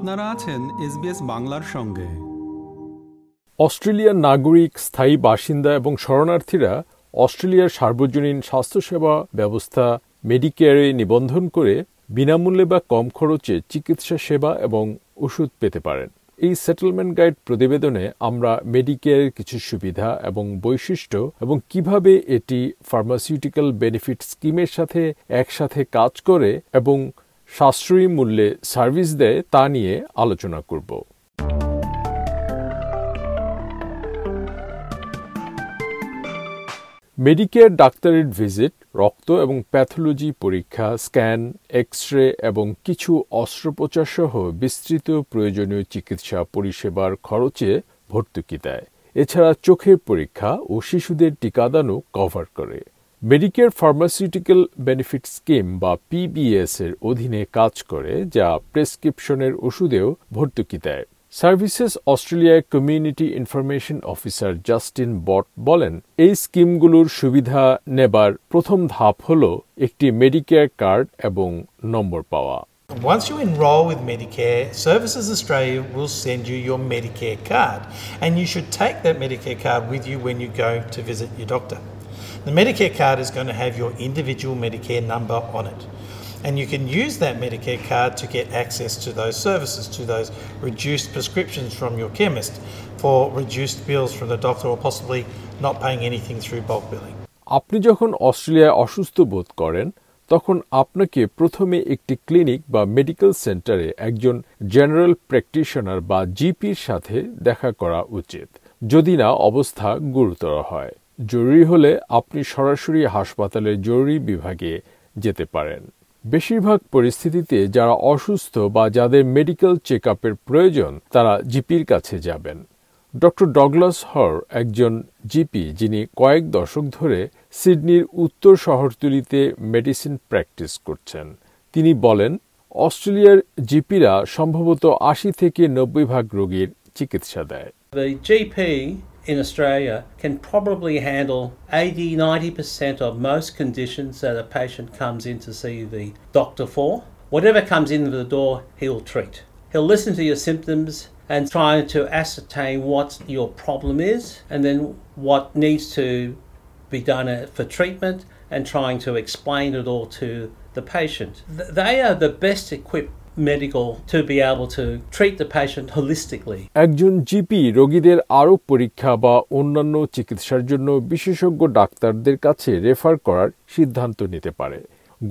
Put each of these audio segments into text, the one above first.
আপনারা আছেন এসবিএস বাংলার সঙ্গে। অস্ট্রেলিয়ার নাগরিক, স্থায়ী বাসিন্দা এবং শরণার্থীরা অস্ট্রেলিয়ার সার্বজনীন স্বাস্থ্যসেবা ব্যবস্থা মেডিকেয়ারে নিবন্ধন করে বিনামূল্যে বা কম খরচে চিকিৎসা সেবা এবং ওষুধ পেতে পারেন। এই সেটেলমেন্ট গাইড প্রতিবেদনে আমরা মেডিকেয়ারের কিছু সুবিধা এবং বৈশিষ্ট্য এবং কীভাবে এটি ফার্মাসিউটিক্যাল বেনিফিট স্কিমের সাথে একসাথে কাজ করে এবং সাশ্রয়ী মূল্যে সার্ভিস দেয় তা নিয়ে আলোচনা করব। মেডিকেয়ার ডাক্তারের ভিজিট রক্ত এবং প্যাথোলজি পরীক্ষা স্ক্যান এক্স রে এবং কিছু অস্ত্রোপচার সহ বিস্তৃত প্রয়োজনীয় চিকিৎসা পরিষেবার খরচে ভর্তুকি দেয়। এছাড়া চোখের পরীক্ষা ও শিশুদের টিকাদানও কভার করে। মেডিকেয়ার ফার্মাসিউটিক্যাল বেনিফিট স্কিম বা পিবিএস এর অধীনে কাজ করে যা প্রেসক্রিপশনের ওষুধেও ভর্তুকি দেয় সার্ভিসেস অস্ট্রেলিয়ায় community information officer Justin Bott বলেন এই স্কিমগুলোর সুবিধা নেবার প্রথম ধাপ হল একটি মেডিকেয়ার কার্ড এবং নম্বর পাওয়া Once you enrol with Medicare, Services Australia will send you your Medicare card, and you should take that Medicare card with you when you go to visit your doctor. The Medicare card is going to have your individual Medicare number on it. And you can use that Medicare card to get access to those services, to those reduced prescriptions from your chemist, for reduced bills from the doctor, or possibly not paying anything through bulk billing. আপনি যখন অস্ট্রেলিয়ায় অসুস্থ বোধ করেন তখন আপনাকে প্রথমে একটি ক্লিনিক বা মেডিকেল সেন্টারে একজন জেনারেল প্র্যাকটিশনার বা জিপির সাথে দেখা করা উচিত যদি না অবস্থা গুরুতর হয় জরুরি হলে আপনি সরাসরি হাসপাতালের জরুরি বিভাগে যেতে পারেন। বেশিরভাগ পরিস্থিতিতে যারা অসুস্থ বা যাদের মেডিকেল চেক প্রয়োজন, তারা জিপির কাছে যাবেন। ডক্টর ডগলাস হর একজন জিপি, যিনি কয়েক দশক ধরে সিডনির উত্তর শহরতলিতে মেডিসিন প্র্যাকটিস করছেন। তিনি বলেন, অস্ট্রেলিয়ার জিপিরা সম্ভবত আশি থেকে নব্বই ভাগ রোগীর চিকিৎসা দেয়। In Australia can probably handle 80 90% of most conditions that a patient comes in to see the doctor for. Whatever comes in the door, he'll treat. He'll listen to your symptoms and try to ascertain what your problem is and then what needs to be done uh, for treatment and trying to explain it all to the patient. They are the best equipped medical to be able to treat the patient holistically. একজন GP রোগীদের আরও পরীক্ষা বা অন্যান্য চিকিৎসার জন্য বিশেষজ্ঞ ডাক্তারদের কাছে রেফার করার সিদ্ধান্ত নিতে পারে।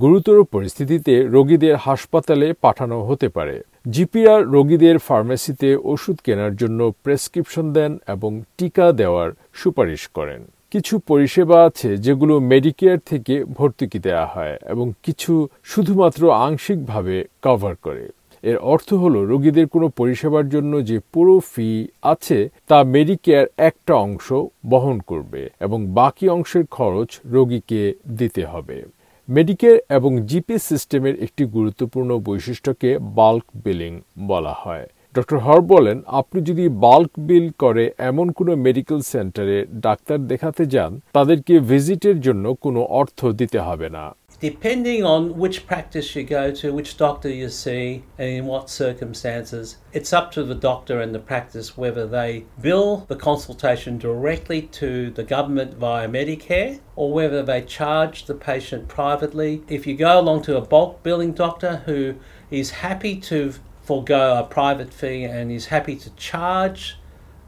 গুরুতর পরিস্থিতিতে রোগীদের হাসপাতালে পাঠানো হতে পারে। জিপিরা রোগীদের ফার্মেসিতে ওষুধ কেনার জন্য প্রেসক্রিপশন দেন এবং টিকা দেওয়ার সুপারিশ করেন। কিছু পরিষেবা আছে যেগুলো মেডিকেয়ার থেকে ভর্তুকি দেওয়া হয় এবং কিছু শুধুমাত্র আংশিকভাবে কভার করে। এর অর্থ হল রোগীদের কোনো পরিষেবার জন্য যে পুরো ফি আছে, তা মেডিকেয়ার একটা অংশ বহন করবে এবং বাকি অংশের খরচ রোগীকে দিতে হবে। মেডিকেয়ার এবং জিপি সিস্টেমের একটি গুরুত্বপূর্ণ বৈশিষ্ট্যকে বাল্ক বিলিং বলা হয়। ডক্টর হর বলেন আপনি যদি বাল্ক বিল করে এমন কোনো মেডিকেল সেন্টারে ডাক্তার দেখাতে যান তাদেরকে ভিজিটের জন্য কোনো অর্থ দিতে হবে না Depending on which practice you go to, which doctor you see, and in what circumstances, it's up to the doctor and the practice whether they bill the consultation directly to the government via Medicare or whether they charge the patient privately. If you go along to a bulk billing doctor who is happy to forego a private fee and is happy to charge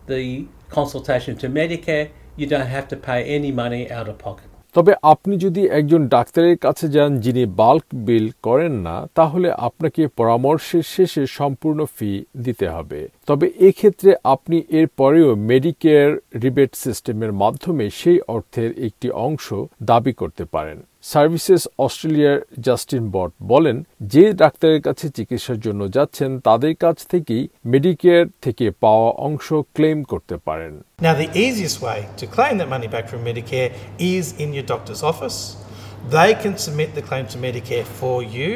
the consultation to Medicare, you don't have to pay any money out of pocket. তবে আপনি যদি একজন ডাক্তারের কাছে যান যিনি bulk বিল করেন না তাহলে আপনাকে পরামর্শের শেষে সম্পূর্ণ ফি দিতে হবে তবে এক্ষেত্রে আপনি এর পরেও মেডিকেয়ার রিবেট সিস্টেমের মাধ্যমে সেই অর্থের একটি অংশ দাবি করতে পারেন সার্ভিসেস অস্ট্রেলিয়ার জাস্টিন বট বলেন যে ডাক্তারের কাছে চিকিৎসার জন্য যাচ্ছেন তাদের কাছ থেকেই মেডিকেয়ার থেকে পাওয়া অংশ ক্লেম করতে পারেন Now, the easiest way to claim that money back from Medicare is in your doctor's office. They can submit the claim to Medicare for you.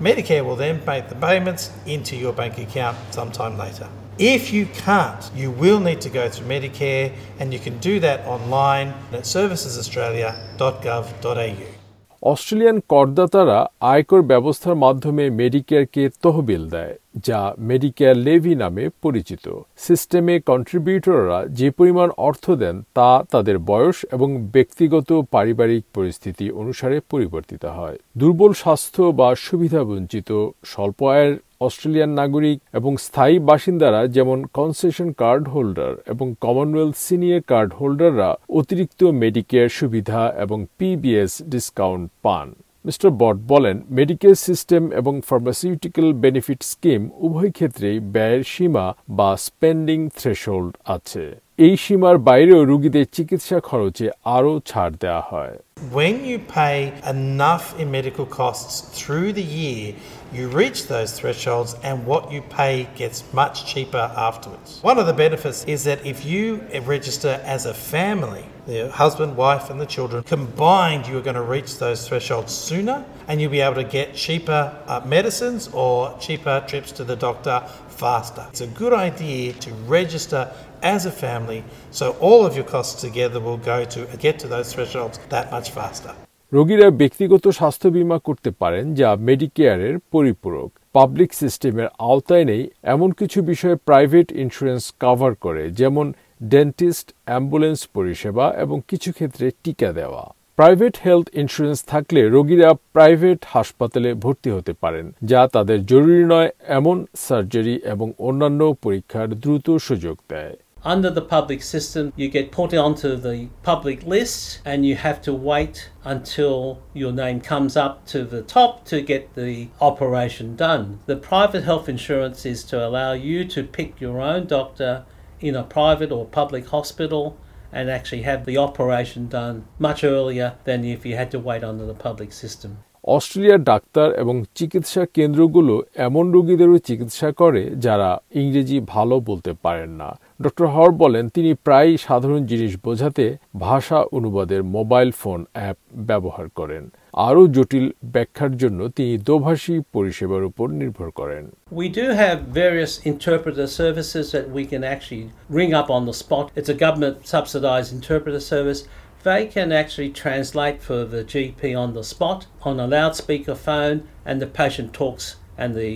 Medicare will then make the payments into your bank account sometime later. If you can't, you will need to go through Medicare, and you can do that online at servicesaustralia.gov.au. Australian করদাতারা আয়কর ব্যবস্থার মাধ্যমে মেডিকেয়ারকে তহবিল দেয়, যা Medicare Levy নামে পরিচিত। সিস্টেমে কন্ট্রিবিউটররা যে পরিমাণ অর্থ দেন তা তাদের বয়স এবং ব্যক্তিগত পারিবারিক পরিস্থিতি অনুসারে পরিবর্তিত হয়। দুর্বল স্বাস্থ্য বা সুবিধাবঞ্চিত স্বল্প আয়ের অস্ট্রেলিয়ান নাগরিক এবং স্থায়ী বাসিন্দারা যেমন কনসেশন কার্ড হোল্ডার এবং কমনওয়েলথ সিনিয়র কার্ড হোল্ডাররা অতিরিক্ত মেডিকেয়ার সুবিধা এবং পিবিএস ডিসকাউন্ট পান। মিস্টার বট বলেন মেডিকেল সিস্টেম এবং ফার্মাসিউটিক্যাল বেনিফিট স্কিম উভয় ক্ষেত্রেই ব্যয়ের সীমা বা স্পেন্ডিং থ্রেশহোল্ড আছে। এই সীমার বাইরেও রোগীদের চিকিৎসা খরচে আরও ছাড় দেওয়া হয়। When you pay enough in medical costs through the year, you reach those thresholds and what you pay gets much cheaper afterwards. One of the benefits is that if you register as a family, the husband, wife, and the children, combined, you're going to reach those thresholds sooner and you'll be able to get cheaper uh, medicines or cheaper trips to the doctor faster. It's a good idea to register as a family so all of your costs together will go to get to those thresholds that much faster. রোগীরা ব্যক্তিগত স্বাস্থ্য বীমা করতে পারেন যা মেডিকেয়ারের পরিপূরক public সিস্টেমের আওতায় নেই এমন কিছু বিষয়ে প্রাইভেট ইন্স্যুরেন্স কভার করে যেমন ডেন্টিস্ট অ্যাম্বুলেন্স পরিষেবা এবং কিছু ক্ষেত্রে টিকা দেওয়া প্রাইভেট হেলথ ইন্স্যুরেন্স থাকলে রোগীরা প্রাইভেট হাসপাতালে ভর্তি হতে পারেন যা তাদের জরুরি নয় এমন সার্জারি এবং অন্যান্য পরীক্ষার দ্রুত সুযোগ দেয় Under the public system, you get put onto the public list and you have to wait until your name comes up to the top to get the operation done. The private health insurance is to allow you to pick your own doctor in a private or public hospital and actually have the operation done much earlier than if you had to wait under the public system. অস্ট্রেলিয়ার doctor এবং চিকিৎসা কেন্দ্রগুলো এমন রোগীদেরও চিকিৎসা করে যারা ইংরেজি ভালো বলতে পারেন না ডক্টর হর বলেন, তিনি প্রায় সাধারণ জিনিস বোঝাতে ভাষা অনুবাদের মোবাইল ফোন অ্যাপ ব্যবহার করেন আরও জটিল ব্যাখ্যার জন্য তিনি দোভাষী পরিষেবার উপর নির্ভর করেন We do have various interpreter services that we can actually ring up on the spot. It's a government subsidised interpreter service. They can actually translate for the GP on the spot on a loudspeaker phone, and the patient talks, and the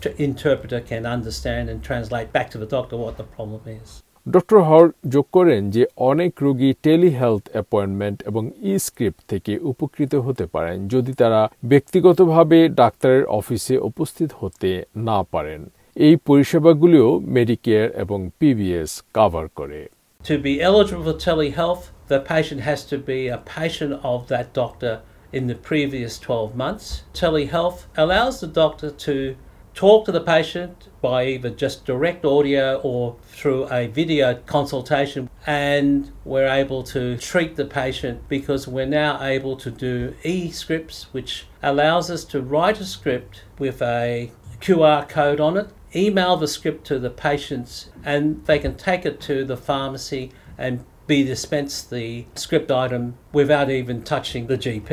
t- interpreter can understand and translate back to the doctor what the problem is. Doctor হর যোগ করেন যে অনেক রোগী telehealth appointment এবং ই script থেকে উপকৃত হতে পারেন যদি তারা ব্যক্তিগতভাবে ডাক্তারের অফিসে উপস্থিত হতে না পারেন এই পরিষেবাগুলিও মেডিকেয়ার এবং পিবিএস কভার করে To be eligible for telehealth, the patient has to be a patient of that doctor in the previous 12 months. Telehealth allows the doctor to talk to the patient by either just direct audio or through a video consultation, and we're able to treat the patient because we're now able to do e scripts, which allows us to write a script with a QR code on it email the script to the patients and they can take it to the pharmacy and be dispensed the script item without even touching the GP.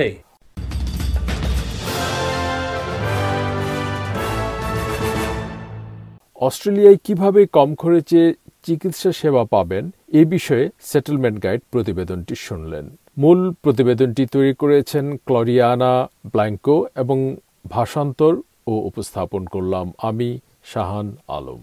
অস্ট্রেলিয়ায় কীভাবে কম খরচে চিকিৎসা সেবা পাবেন, এ বিষয়ে settlement guide প্রতিবেদনটি শুনলেন মূল প্রতিবেদনটি তৈরি করেছেন ক্লরিয়ানা ব্ল্যাঙ্কো এবং ভাষান্তর ও উপস্থাপন করলাম আমি শাহান আলম